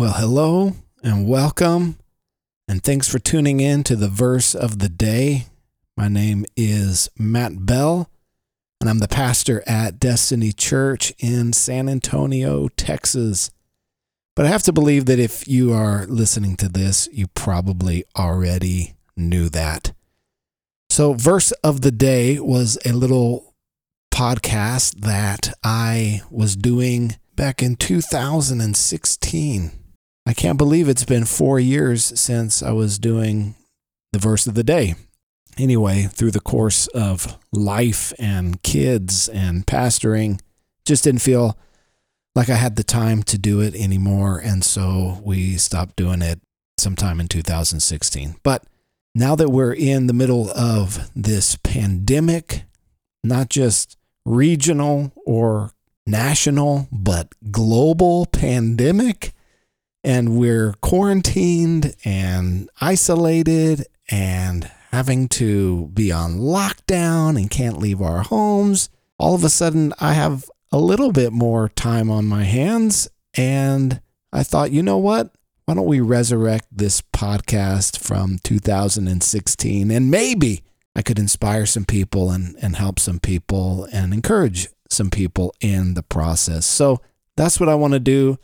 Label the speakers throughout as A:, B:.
A: Well, hello and welcome, and thanks for tuning in to the verse of the day. My name is Matt Bell, and I'm the pastor at Destiny Church in San Antonio, Texas. But I have to believe that if you are listening to this, you probably already knew that. So, verse of the day was a little podcast that I was doing back in 2016. I can't believe it's been four years since I was doing the verse of the day. Anyway, through the course of life and kids and pastoring, just didn't feel like I had the time to do it anymore. And so we stopped doing it sometime in 2016. But now that we're in the middle of this pandemic, not just regional or national, but global pandemic, and we're quarantined and isolated and having to be on lockdown and can't leave our homes, all of a sudden I have a little bit more time on my hands. And I thought, you know what? Why don't we resurrect this podcast from 2016 and maybe I could inspire some people and, and help some people and encourage some people in the process. So that's what I want to do.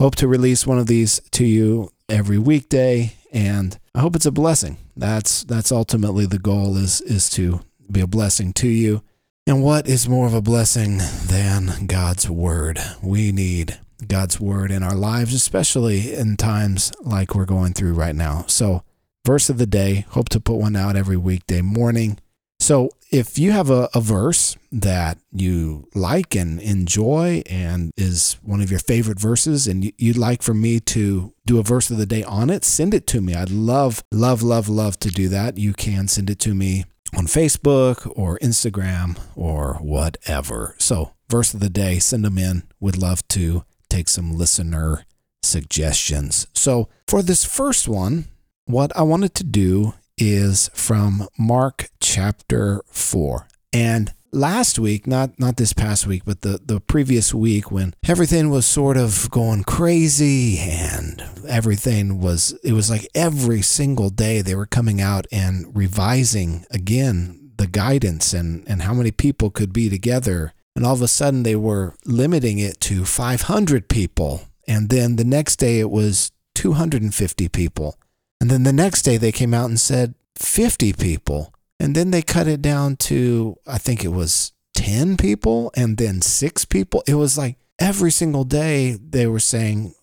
A: Hope to release one of these to you every weekday and I hope it's a blessing. That's that's ultimately the goal is is to be a blessing to you. And what is more of a blessing than God's word? We need God's word in our lives, especially in times like we're going through right now. So, verse of the day, hope to put one out every weekday morning. So, if you have a, a verse that you like and enjoy and is one of your favorite verses and you'd like for me to do a verse of the day on it, send it to me. I'd love, love, love, love to do that. You can send it to me on Facebook or Instagram or whatever. So, verse of the day, send them in. Would love to take some listener suggestions. So, for this first one, what I wanted to do is from Mark chapter 4. And last week, not not this past week, but the the previous week when everything was sort of going crazy and everything was it was like every single day they were coming out and revising again the guidance and and how many people could be together. And all of a sudden they were limiting it to 500 people. And then the next day it was 250 people and then the next day they came out and said 50 people. And then they cut it down to, I think it was 10 people and then six people. It was like every single day they were saying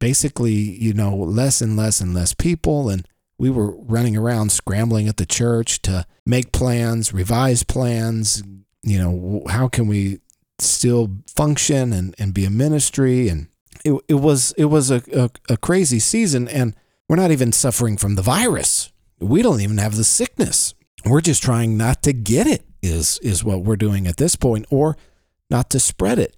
A: basically, you know, less and less and less people. And we were running around scrambling at the church to make plans, revise plans. You know, how can we still function and, and be a ministry? And it, it was it was a, a, a crazy season. And we're not even suffering from the virus. We don't even have the sickness. We're just trying not to get it is is what we're doing at this point or not to spread it.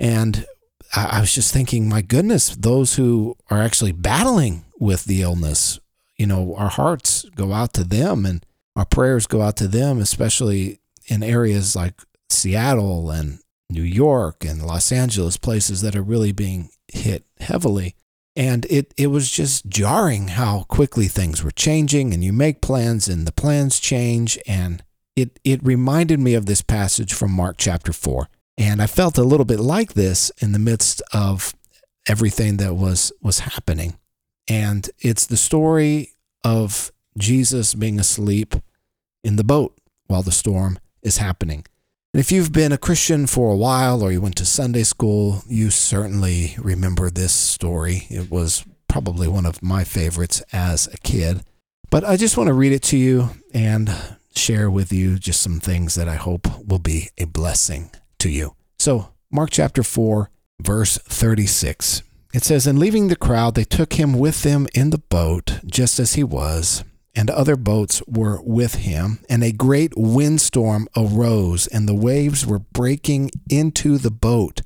A: And I, I was just thinking, my goodness, those who are actually battling with the illness, you know, our hearts go out to them and our prayers go out to them, especially in areas like Seattle and New York and Los Angeles, places that are really being hit heavily. And it, it was just jarring how quickly things were changing, and you make plans and the plans change. And it, it reminded me of this passage from Mark chapter 4. And I felt a little bit like this in the midst of everything that was, was happening. And it's the story of Jesus being asleep in the boat while the storm is happening. And if you've been a Christian for a while or you went to Sunday school, you certainly remember this story. It was probably one of my favorites as a kid. But I just want to read it to you and share with you just some things that I hope will be a blessing to you. So, Mark chapter 4, verse 36. It says, And leaving the crowd, they took him with them in the boat, just as he was and other boats were with him, and a great windstorm arose, and the waves were breaking into the boat,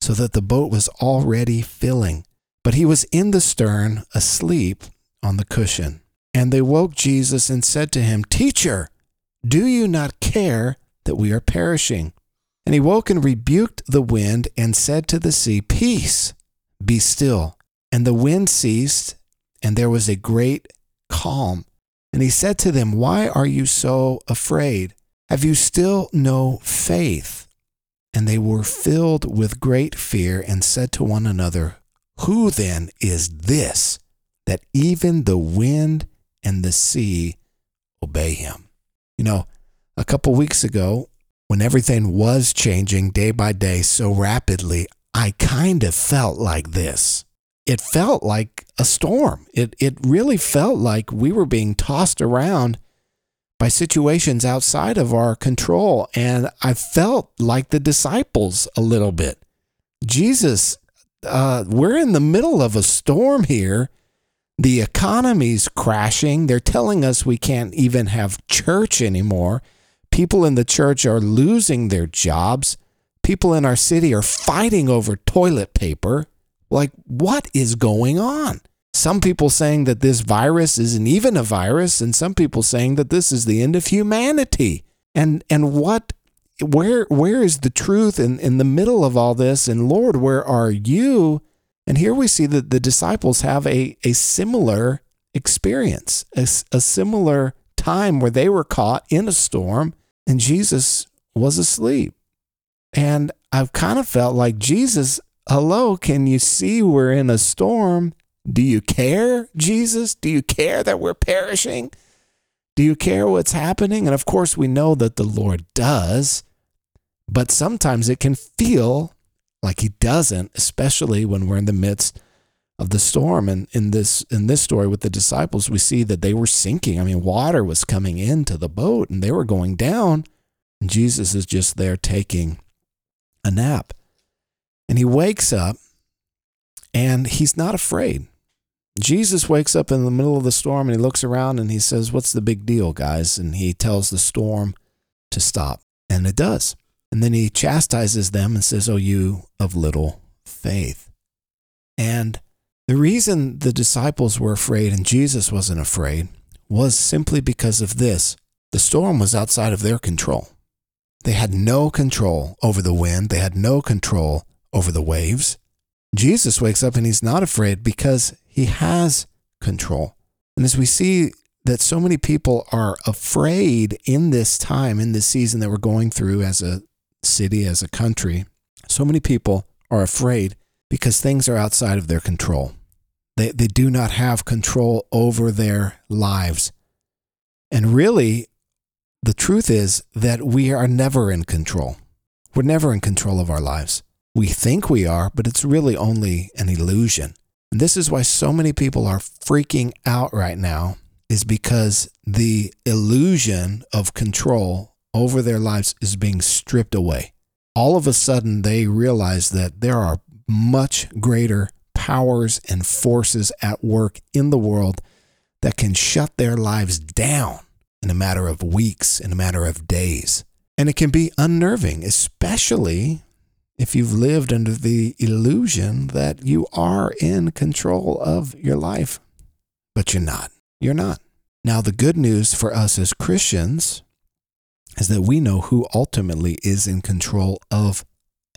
A: so that the boat was already filling. But he was in the stern, asleep on the cushion. And they woke Jesus and said to him, Teacher, do you not care that we are perishing? And he woke and rebuked the wind and said to the sea, Peace, be still. And the wind ceased, and there was a great calm. And he said to them, Why are you so afraid? Have you still no faith? And they were filled with great fear and said to one another, Who then is this that even the wind and the sea obey him? You know, a couple weeks ago, when everything was changing day by day so rapidly, I kind of felt like this. It felt like a storm. It, it really felt like we were being tossed around by situations outside of our control. And I felt like the disciples a little bit. Jesus, uh, we're in the middle of a storm here. The economy's crashing. They're telling us we can't even have church anymore. People in the church are losing their jobs. People in our city are fighting over toilet paper. Like, what is going on? Some people saying that this virus isn't even a virus, and some people saying that this is the end of humanity. And and what where where is the truth in, in the middle of all this? And Lord, where are you? And here we see that the disciples have a, a similar experience, a, a similar time where they were caught in a storm and Jesus was asleep. And I've kind of felt like Jesus, hello, can you see we're in a storm? Do you care, Jesus? Do you care that we're perishing? Do you care what's happening? And of course, we know that the Lord does, but sometimes it can feel like He doesn't, especially when we're in the midst of the storm. And in this in this story with the disciples, we see that they were sinking. I mean, water was coming into the boat and they were going down. And Jesus is just there taking a nap. And he wakes up and he's not afraid. Jesus wakes up in the middle of the storm and he looks around and he says, What's the big deal, guys? And he tells the storm to stop. And it does. And then he chastises them and says, Oh, you of little faith. And the reason the disciples were afraid and Jesus wasn't afraid was simply because of this the storm was outside of their control. They had no control over the wind, they had no control over the waves. Jesus wakes up and he's not afraid because he has control. And as we see that so many people are afraid in this time, in this season that we're going through as a city, as a country, so many people are afraid because things are outside of their control. They, they do not have control over their lives. And really, the truth is that we are never in control. We're never in control of our lives. We think we are, but it's really only an illusion. And this is why so many people are freaking out right now, is because the illusion of control over their lives is being stripped away. All of a sudden, they realize that there are much greater powers and forces at work in the world that can shut their lives down in a matter of weeks, in a matter of days. And it can be unnerving, especially if you've lived under the illusion that you are in control of your life, but you're not. You're not. Now, the good news for us as Christians is that we know who ultimately is in control of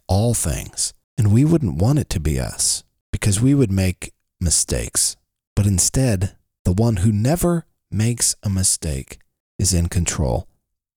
A: all things. And we wouldn't want it to be us because we would make mistakes. But instead, the one who never makes a mistake is in control,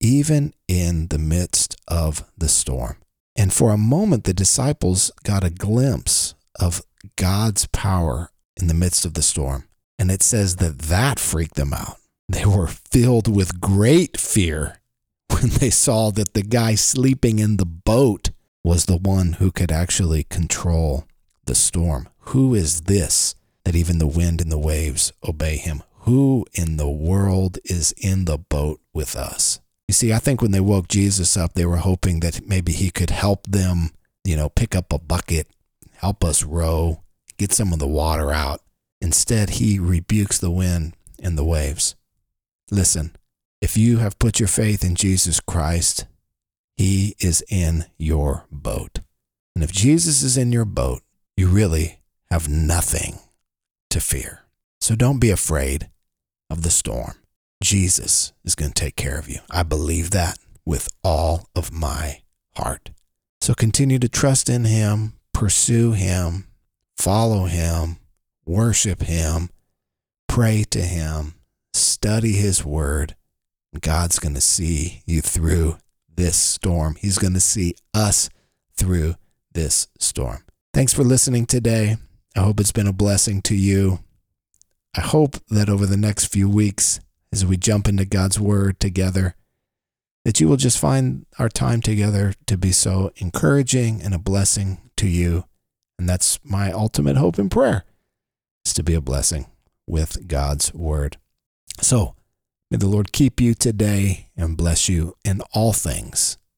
A: even in the midst of the storm. And for a moment, the disciples got a glimpse of God's power in the midst of the storm. And it says that that freaked them out. They were filled with great fear when they saw that the guy sleeping in the boat was the one who could actually control the storm. Who is this that even the wind and the waves obey him? Who in the world is in the boat with us? You see, I think when they woke Jesus up, they were hoping that maybe he could help them, you know, pick up a bucket, help us row, get some of the water out. Instead, he rebukes the wind and the waves. Listen, if you have put your faith in Jesus Christ, he is in your boat. And if Jesus is in your boat, you really have nothing to fear. So don't be afraid of the storm. Jesus is going to take care of you. I believe that with all of my heart. So continue to trust in Him, pursue Him, follow Him, worship Him, pray to Him, study His Word. God's going to see you through this storm. He's going to see us through this storm. Thanks for listening today. I hope it's been a blessing to you. I hope that over the next few weeks, as we jump into God's Word together, that you will just find our time together to be so encouraging and a blessing to you. And that's my ultimate hope and prayer is to be a blessing with God's word. So may the Lord keep you today and bless you in all things.